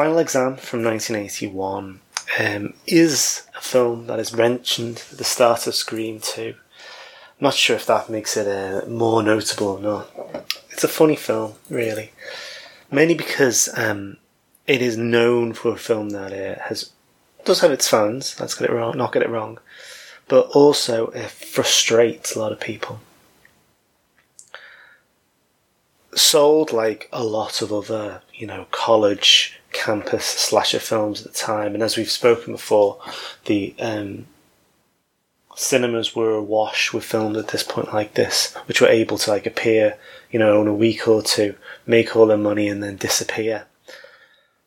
Final Exam from 1981 um, is a film that is mentioned at the start of Scream 2. I'm Not sure if that makes it uh, more notable or not. It's a funny film, really. Mainly because um, it is known for a film that uh, has does have its fans. Let's get it wrong, not get it wrong, but also it frustrates a lot of people sold like a lot of other, you know, college campus slasher films at the time. And as we've spoken before, the um, cinemas were awash with films at this point like this, which were able to like appear, you know, in a week or two, make all their money, and then disappear.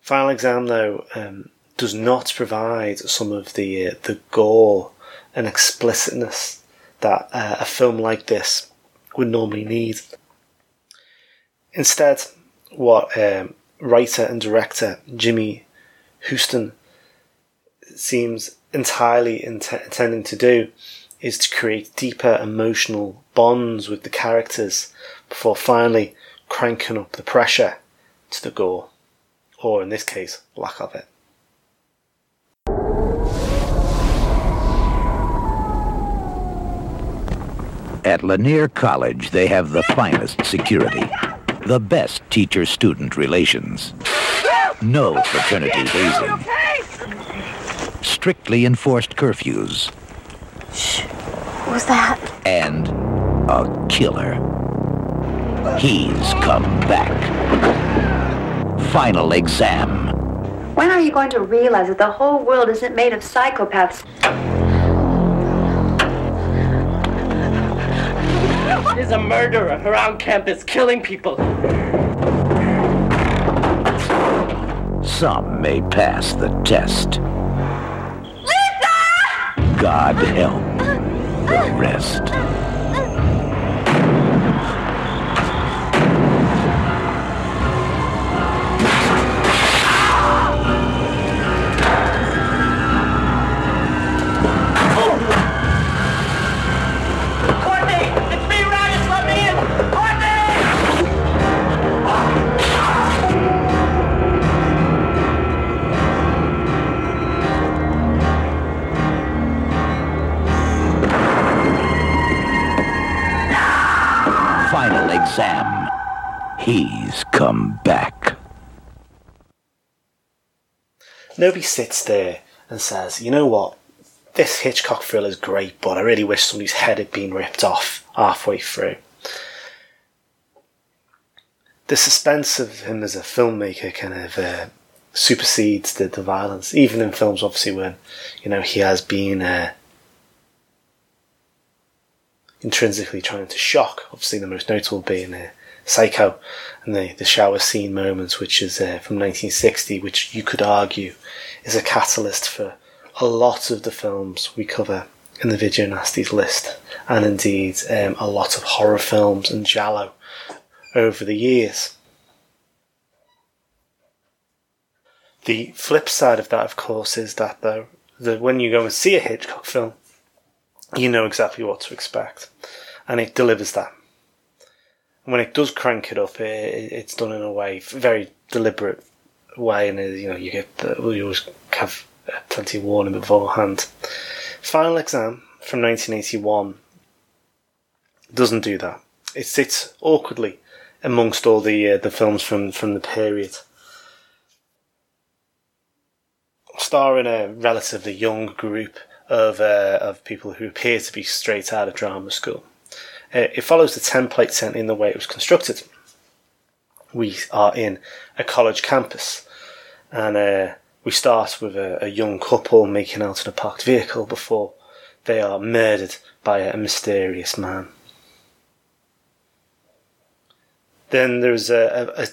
Final Exam, though, um, does not provide some of the uh, the gore and explicitness that uh, a film like this would normally need. Instead, what um, writer and director Jimmy Huston seems entirely intending to do is to create deeper emotional bonds with the characters before finally cranking up the pressure to the gore, or in this case, lack of it. At Lanier College, they have the finest security, the best teacher student relations, no fraternity hazing, strictly enforced curfews, Shh. What was that? and a killer. He's come back. Final exam. When are you going to realize that the whole world isn't made of psychopaths? There's a murderer around campus killing people. Some may pass the test. Lisa! God help the rest. He's come back. Nobody sits there and says, you know what, this Hitchcock thrill is great, but I really wish somebody's head had been ripped off halfway through. The suspense of him as a filmmaker kind of uh, supersedes the, the violence, even in films, obviously, when you know he has been uh, intrinsically trying to shock. Obviously, the most notable being uh, Psycho and the, the shower scene moments, which is uh, from 1960, which you could argue is a catalyst for a lot of the films we cover in the Video Nasties list, and indeed um, a lot of horror films and Giallo over the years. The flip side of that, of course, is that though that when you go and see a Hitchcock film, you know exactly what to expect, and it delivers that. When it does crank it up, it, it's done in a way very deliberate way, and uh, you know you get the, you always have uh, plenty of warning beforehand. Final Exam from 1981 doesn't do that. It sits awkwardly amongst all the uh, the films from from the period, starring a relatively young group of uh, of people who appear to be straight out of drama school. Uh, it follows the template set in the way it was constructed. We are in a college campus, and uh, we start with a, a young couple making out in a parked vehicle before they are murdered by a mysterious man. then there's a, a, a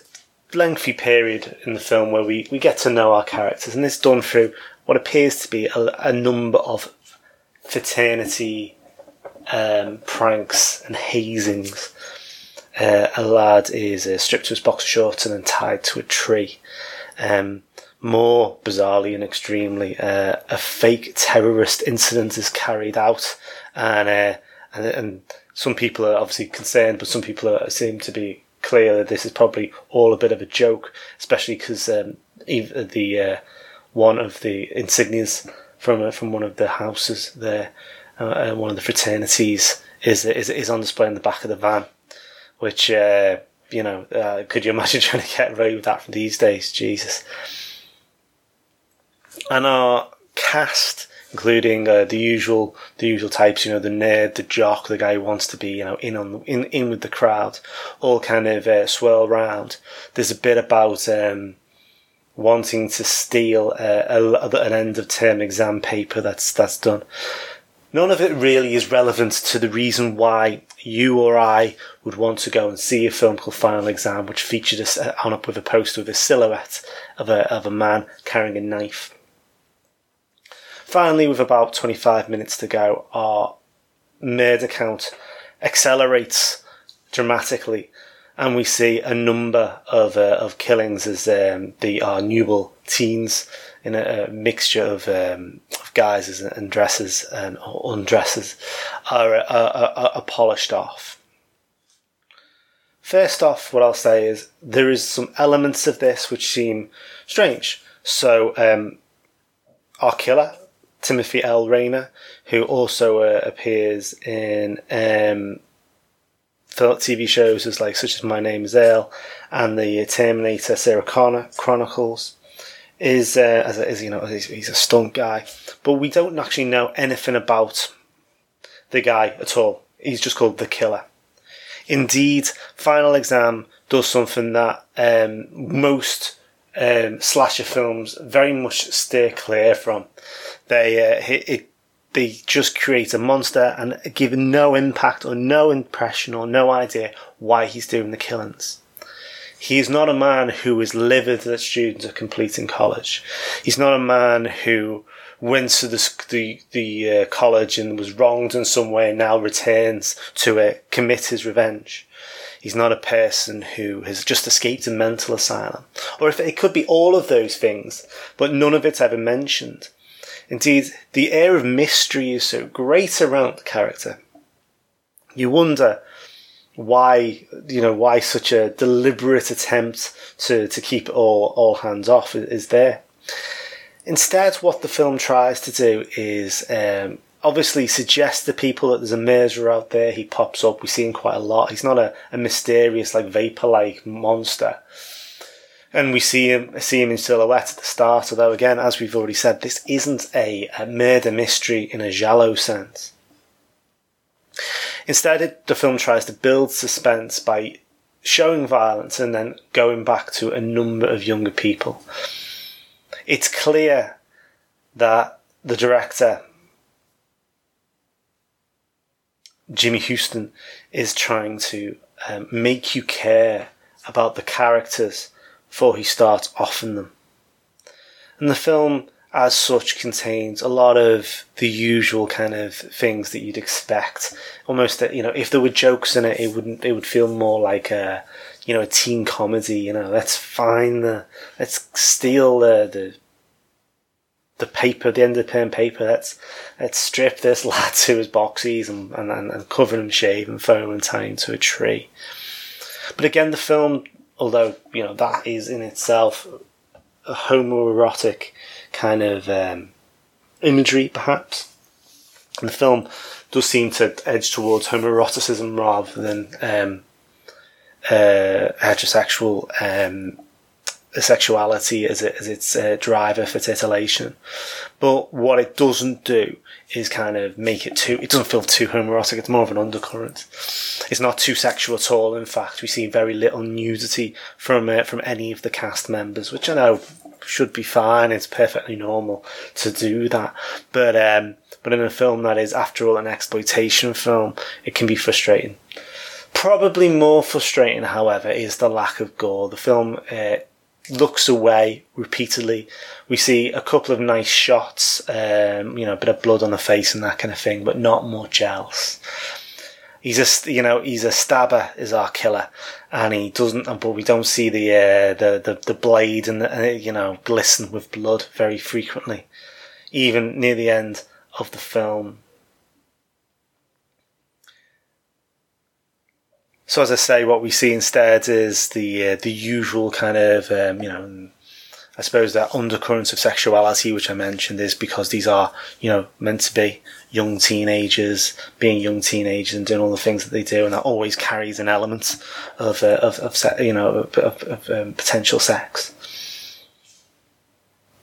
lengthy period in the film where we, we get to know our characters, and it's done through what appears to be a, a number of fraternity um, pranks and hazings. Uh, a lad is uh, stripped to his boxer shorts and then tied to a tree. Um, more bizarrely and extremely, uh, a fake terrorist incident is carried out, and, uh, and and some people are obviously concerned, but some people are, seem to be clear that this is probably all a bit of a joke, especially because um, the uh, one of the insignias from uh, from one of the houses there, uh, uh, one of the fraternities is, is is on display in the back of the van, which uh, you know, uh, could you imagine trying to get away with that from these days? Jesus. And our cast including uh, the usual the usual types, you know, the nerd, the jock, the guy who wants to be, you know, in on the, in in with the crowd, all kind of uh, swirl round. There's a bit about um, wanting to steal a, an end of term exam paper that's that's done. None of it really is relevant to the reason why you or I would want to go and see a film called Final Exam, which featured us on up with a poster with a silhouette of a of a man carrying a knife. Finally, with about 25 minutes to go, our murder count accelerates dramatically, and we see a number of uh, of killings as um, the our nubile teens in a, a mixture of, um, of guises and dresses and undresses are, are, are, are polished off. First off, what I'll say is there is some elements of this which seem strange. So, um, our killer Timothy L. Raynor, who also uh, appears in um, TV shows as like such as My Name Is Earl and the Terminator Sarah Connor Chronicles. Is uh, as, you know he's, he's a stunt guy, but we don't actually know anything about the guy at all. He's just called the Killer. Indeed, Final Exam does something that um, most um, slasher films very much steer clear from. They uh, it, it, they just create a monster and give no impact or no impression or no idea why he's doing the killings. He is not a man who is livid that students are completing college. He's not a man who went to the the, the uh, college and was wronged in some way and now returns to uh, commit his revenge. He's not a person who has just escaped a mental asylum. Or if it could be all of those things, but none of it's ever mentioned. Indeed, the air of mystery is so great around the character. You wonder why, you know, why such a deliberate attempt to, to keep all, all hands off is there. Instead, what the film tries to do is um, obviously suggest to people that there's a murderer out there. He pops up. We see him quite a lot. He's not a, a mysterious, like vapor-like monster and we see him see him in silhouette at the start. Although again, as we've already said, this isn't a, a murder mystery in a giallo sense. Instead, it, the film tries to build suspense by showing violence and then going back to a number of younger people. It's clear that the director Jimmy Huston, is trying to um, make you care about the characters before he starts offing them. And the film, as such, contains a lot of the usual kind of things that you'd expect. Almost, that you know, if there were jokes in it, it wouldn't. It would feel more like a, you know, a teen comedy. You know, let's find the, let's steal the the the paper, the end of pen paper. Let's let's strip this lad to his boxies and and, and cover him, shave and foam and tie him to a tree. But again, the film although you know that is in itself a homoerotic kind of um, imagery, perhaps. And the film does seem to edge towards homoeroticism rather than um, uh, heterosexual um, sexuality as, it, as its uh, driver for titillation. But what it doesn't do is kind of make it too, it doesn't feel too homoerotic, it's more of an undercurrent. It's not too sexual at all, in fact, we see very little nudity from, uh, from any of the cast members, which I know should be fine, it's perfectly normal to do that. But, um, but in a film that is, after all, an exploitation film, it can be frustrating. Probably more frustrating, however, is the lack of gore. The film uh, looks away repeatedly. We see a couple of nice shots, um, you know, a bit of blood on the face and that kind of thing, but not much else. He's a, you know, he's a stabber, is our killer, and he doesn't. But we don't see the uh, the, the the blade and the, uh, you know glisten with blood very frequently, even near the end of the film. So as I say, what we see instead is the uh, the usual kind of um, you know, I suppose that undercurrents of sexuality, which I mentioned, is because these are you know meant to be young teenagers being young teenagers and doing all the things that they do, and that always carries an element of uh, of, of se- you know of, of, um, potential sex.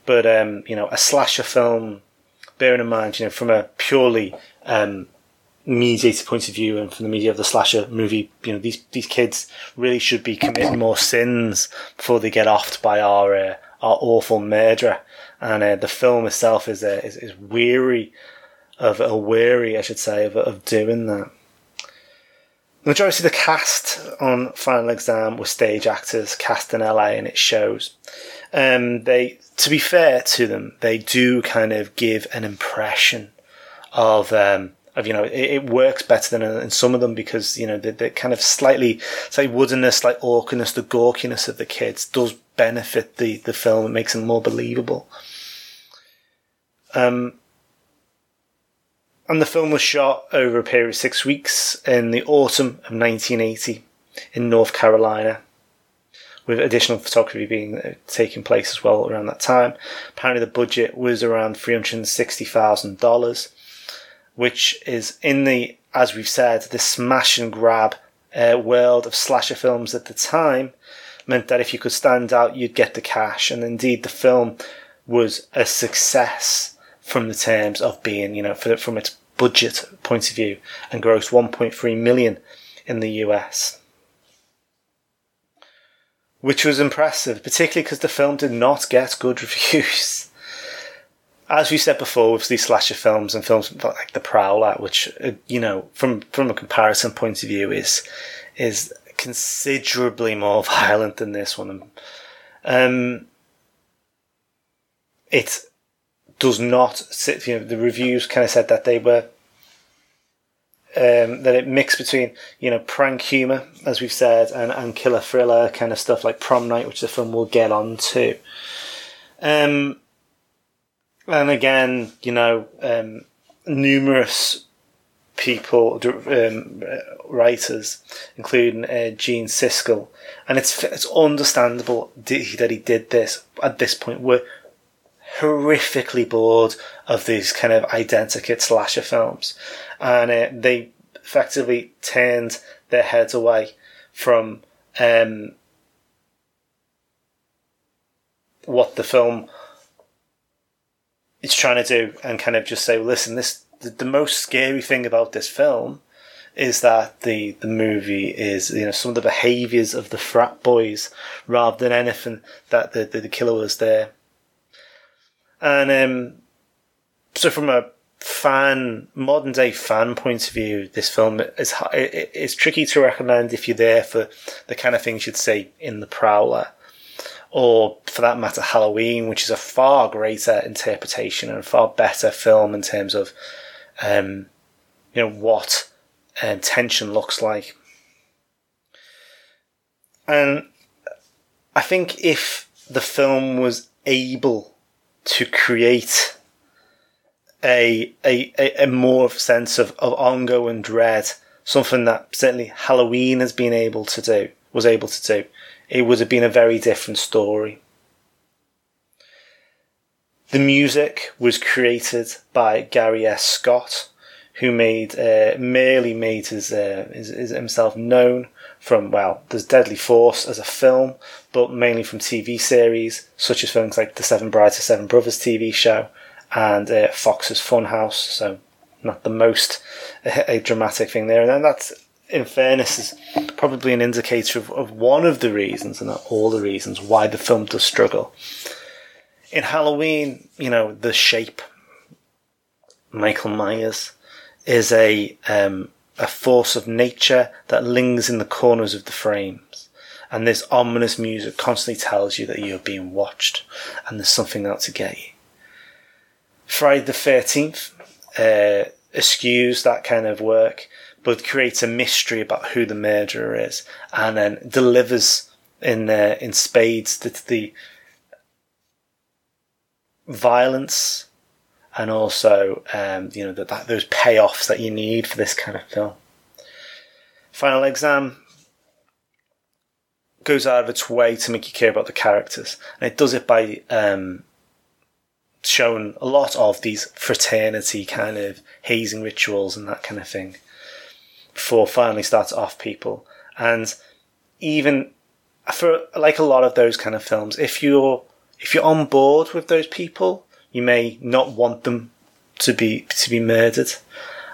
But um, you know, a slasher film, bearing in mind, you know, from a purely um, point of view and from the media of the slasher movie, you know, these these kids really should be committing more sins before they get offed by our uh, our awful murderer. And uh, the film itself is, uh, is is weary of a weary, I should say, of of doing that. The majority of the cast on Final Exam were stage actors cast in LA, and it shows. Um, they, to be fair to them, they do kind of give an impression of um, of you know it, it, works better than in some of them because you know the, the kind of slightly say woodenness, like awkwardness, the gawkiness of the kids does benefit the the film. It makes them more believable. Um, and the film was shot over a period of six weeks in the autumn of 1980 in North Carolina, with additional photography being uh, taking place as well around that time. Apparently, the budget was around three hundred sixty thousand dollars which is in the, as we've said, the smash and grab uh, world of slasher films at the time, meant that if you could stand out, you'd get the cash. And indeed, the film was a success from the terms of being, you know, from its budget point of view, and grossed 1.3 million in the US. Which was impressive, particularly because the film did not get good reviews as we said before with these slasher films and films like The Prowler, which uh, you know from from a comparison point of view is is considerably more violent than this one. Um, it does not sit. You know, the reviews kind of said that they were um, that it mixed between you know prank humor, as we've said, and, and killer thriller kind of stuff like Prom Night, which the film will get on to. Um, and again, you know, um, numerous people, um, writers, including uh, Gene Siskel, and it's it's understandable that he did this at this point. We're horrifically bored of these kind of identikit slasher films, and uh, they effectively turned their heads away from um, what the film it's trying to do and kind of just say, listen, this the, the, most scary thing about this film is that the the movie is you know some of the behaviors of the frat boys rather than anything that the the, the killer was there. And um, so from a fan modern day fan point of view, this film is it's tricky to recommend if you're there for the kind of things you'd see in the Prowler or for that matter, Halloween, which is a far greater interpretation and a far better film in terms of, um, you know, what um, tension looks like. And I think if the film was able to create a a, a more sense of, of ongoing dread, something that certainly Halloween has been able to do, was able to do, it would have been a very different story. The music was created by Gary S. Scott, who made uh, merely made his, uh, his, his, himself known from well, there's Deadly Force as a film, but mainly from TV series such as films like the Seven Brides and Seven Brothers TV show and uh, Fox's Funhouse. So not the most a dramatic thing there, and that's in fairness, is probably an indicator of, of one of the reasons, and not all the reasons, why the film does struggle. In Halloween, you know, the shape, Michael Myers, is a um, a force of nature that lingers in the corners of the frames. And this ominous music constantly tells you that you're being watched and there's something out to get you. Friday the 13th uh, eschews that kind of work, but creates a mystery about who the murderer is and then delivers in, uh, in spades the, the violence and also um, you know that, that those payoffs that you need for this kind of film. Final exam goes out of its way to make you care about the characters, and it does it by um, showing a lot of these fraternity kind of hazing rituals and that kind of thing before finally starts off people. And even for like a lot of those kind of films, if you're if you're on board with those people, you may not want them to be to be murdered.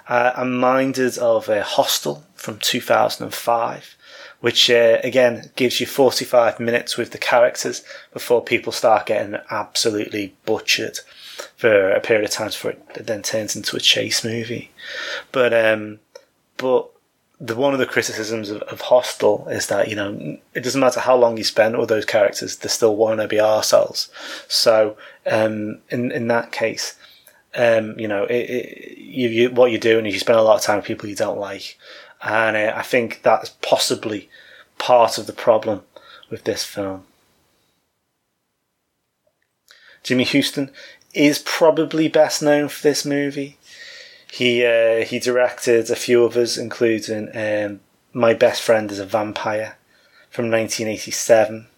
Uh, I'm minded of a Hostel from 2005, which uh, again gives you 45 minutes with the characters before people start getting absolutely butchered for a period of time before it then turns into a chase movie. But um, but the one of the criticisms of, of Hostel is that you know it doesn't matter how long you spend with those characters, they still want to be ourselves. So um, in in that case, um, you know, it, it, you, you, what you're doing is you spend a lot of time with people you don't like, and uh, I think that's possibly part of the problem with this film. Jimmy Huston is probably best known for this movie. He uh, he directed a few others, including um, My Best Friend is a Vampire from 1987,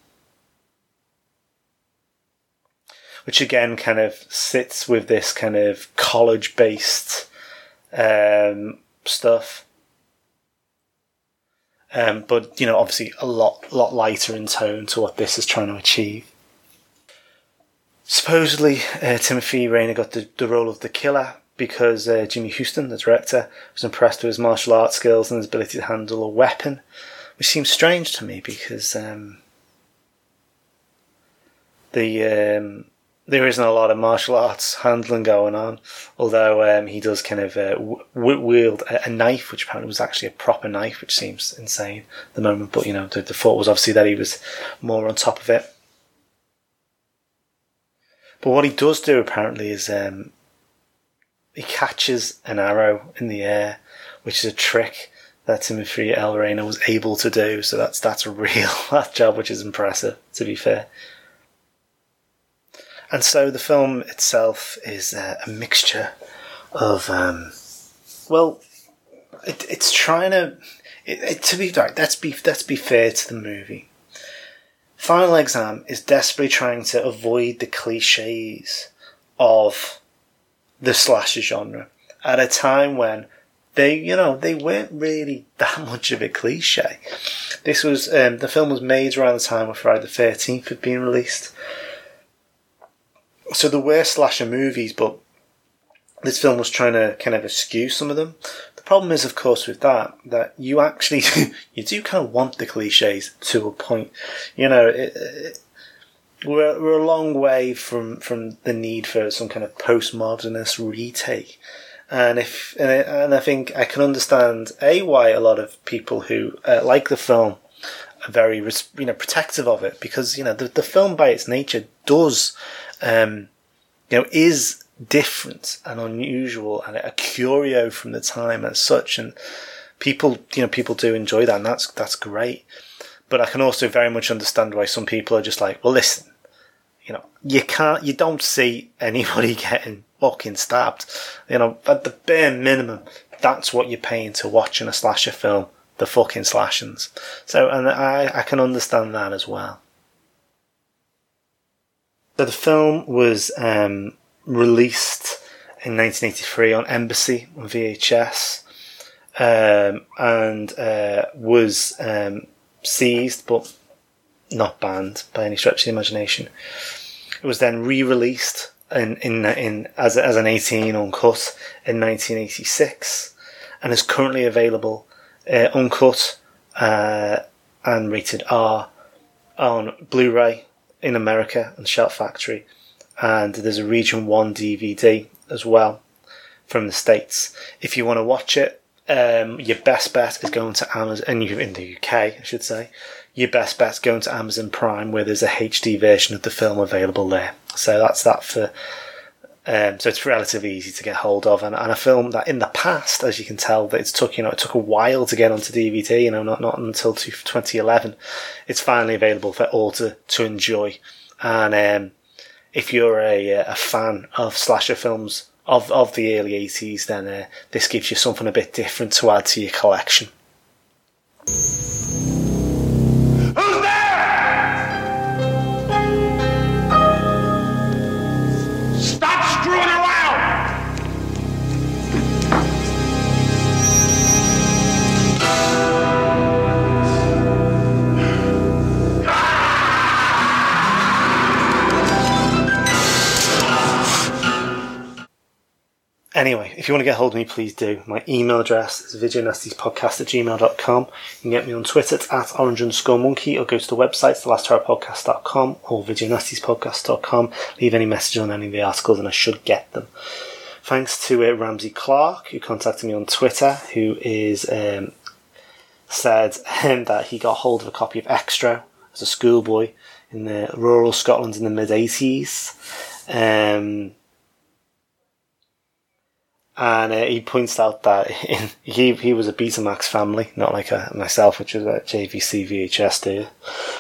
which again kind of sits with this kind of college based um, stuff. Um, but you know, obviously a lot lot lighter in tone to what this is trying to achieve. Supposedly, uh, Timothy Raynor got the, the role of the killer because uh, Jimmy Huston, the director, was impressed with his martial arts skills and his ability to handle a weapon, which seems strange to me because um, the um, there isn't a lot of martial arts handling going on. Although um, he does kind of uh, wield a, a, knife, which apparently was actually a proper knife, which seems insane at the moment. But you know, the, the thought was obviously that he was more on top of it. But what he does do apparently is um, he catches an arrow in the air, which is a trick that Timothy L. Raynor was able to do. So that's that's a real that job, which is impressive. To be fair. And so the film itself is uh, a mixture of, um, well, it, it's trying to, it, it, to be right. Let's be let's be fair to the movie. Final Exam is desperately trying to avoid the cliches of the slasher genre at a time when they, you know, they weren't really that much of a cliche. This was um, the film was made around the time of Friday the Thirteenth had been released, so there were slasher movies, but this film was trying to kind of eschew some of them. The problem is, of course, with that that you actually you do kind of want the cliches to a point. You know, it, we're, we're a long way from, from the need for some kind of postmodernist retake. And if and I, think I can understand a why a lot of people who uh, like the film are very you know protective of it because you know the the film by its nature does um, you know is different and unusual and a curio from the time as such and people you know people do enjoy that and that's that's great but I can also very much understand why some people are just like well listen you know, you can't, you don't see anybody getting fucking stabbed. You know, at the bare minimum, that's what you're paying to watch in a slasher film, the fucking slashings. So, and I, I can understand that as well. So the film was um, released in 1983 on Embassy on VHS um, and uh, was um, seized but not banned by any stretch of the imagination. It was then re-released in in, in as as an 18 uncut in 1986, and is currently available uh, uncut uh, and rated R on Blu-ray in America and Shout Factory, and there's a Region One DVD as well from the states. If you want to watch it, um, your best bet is going to Amazon, and you in the UK, I should say. Your best bet's going to Amazon Prime, where there's a HD version of the film available there. So that's that for. Um, so it's relatively easy to get hold of, and, and a film that in the past, as you can tell, that it's took you know it took a while to get onto DVD. You know, not not until 2011. It's finally available for all to to enjoy, and um, if you're a, a fan of slasher films of, of the early 80s, then uh, this gives you something a bit different to add to your collection. Anyway, if you want to get hold of me, please do. My email address is videonastispodcast at gmail.com. You can get me on Twitter at, orange underscore monkey or go to the website, thelast.horrorpodcast.com or videonastispodcast.com. Leave any message on any of the articles and I should get them. Thanks to uh, Ramsey Clark, who contacted me on Twitter, who is um, said um, that he got hold of a copy of Extra as a schoolboy in the rural Scotland in the mid 80s. Um, and uh, he points out that in, he he was a Betamax family, not like a, myself, which was a JVC VHS dear.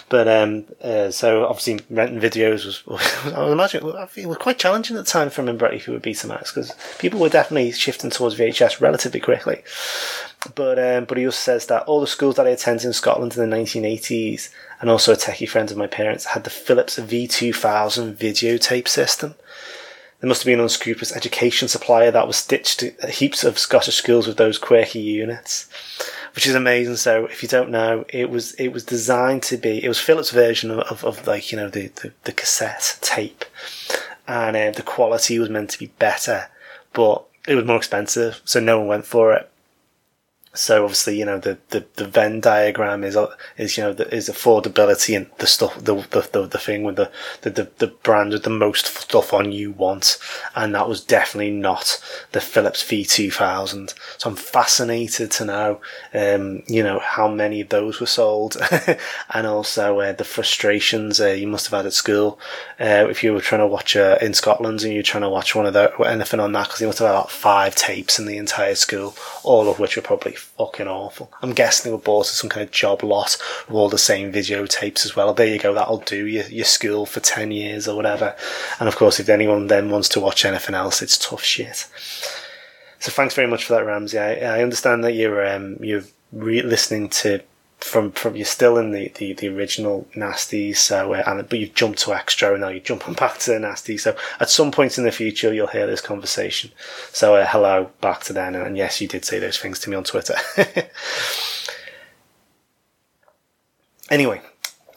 But um, uh, so obviously renting videos was, I would imagine, it was quite challenging at the time for him if you were Betamax because people were definitely shifting towards VHS relatively quickly. But um, but he also says that all the schools that I attended in Scotland in the 1980s, and also a techie friend of my parents, had the Philips V2000 videotape system. There must have been an unscrupulous education supplier that was stitched to heaps of Scottish schools with those quirky units, which is amazing. So if you don't know, it was it was designed to be it was Philips' version of, of, of like you know the, the, the cassette tape, and uh, the quality was meant to be better, but it was more expensive, so no one went for it. So obviously, you know, the, the, the Venn diagram is, is, you know, the, is affordability and the stuff, the, the, the, the thing with the, the, the, the brand with the most stuff on you want. And that was definitely not the Philips V2000. So I'm fascinated to know, um, you know, how many of those were sold and also, uh, the frustrations, uh, you must have had at school, uh, if you were trying to watch, uh, in Scotland and you're trying to watch one of the, anything on that, because you must have had about five tapes in the entire school, all of which were probably fucking awful. I'm guessing they were bought as some kind of job lot with all the same videotapes as well. There you go, that'll do your, your school for 10 years or whatever. And of course, if anyone then wants to watch anything else, it's tough shit. So thanks very much for that, Ramsey. I, I understand that you're, um, you're re- listening to from from you're still in the, the, the original nasty so uh, and but you've jumped to extra and now you're jumping back to the nasty. So at some point in the future you'll hear this conversation. So uh, hello back to then. And, yes you did say those things to me on twitter. Anyway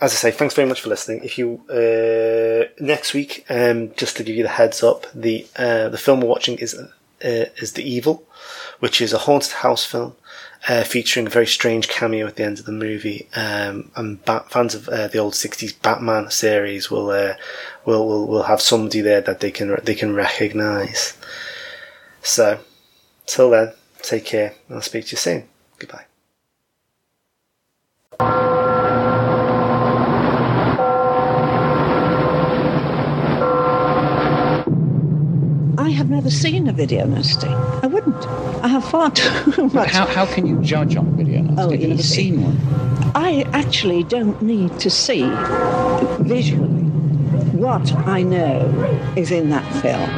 as I say, thanks very much for listening. If you uh, next week, um, just to give you the heads up, the uh, the film we're watching is uh, is The Evil, which is a haunted house film uh, featuring a very strange cameo at the end of the movie. Um, and bat- fans of uh, the old '60s Batman series will, uh, will will will have somebody there that they can they can recognise. So, till then, take care. I'll speak to you soon. Goodbye. Video nasty. I wouldn't. I have far too But much. how, how can you judge on video nasty? Oh, You've never easy. seen one. I actually don't need to see visually what I know is in that film.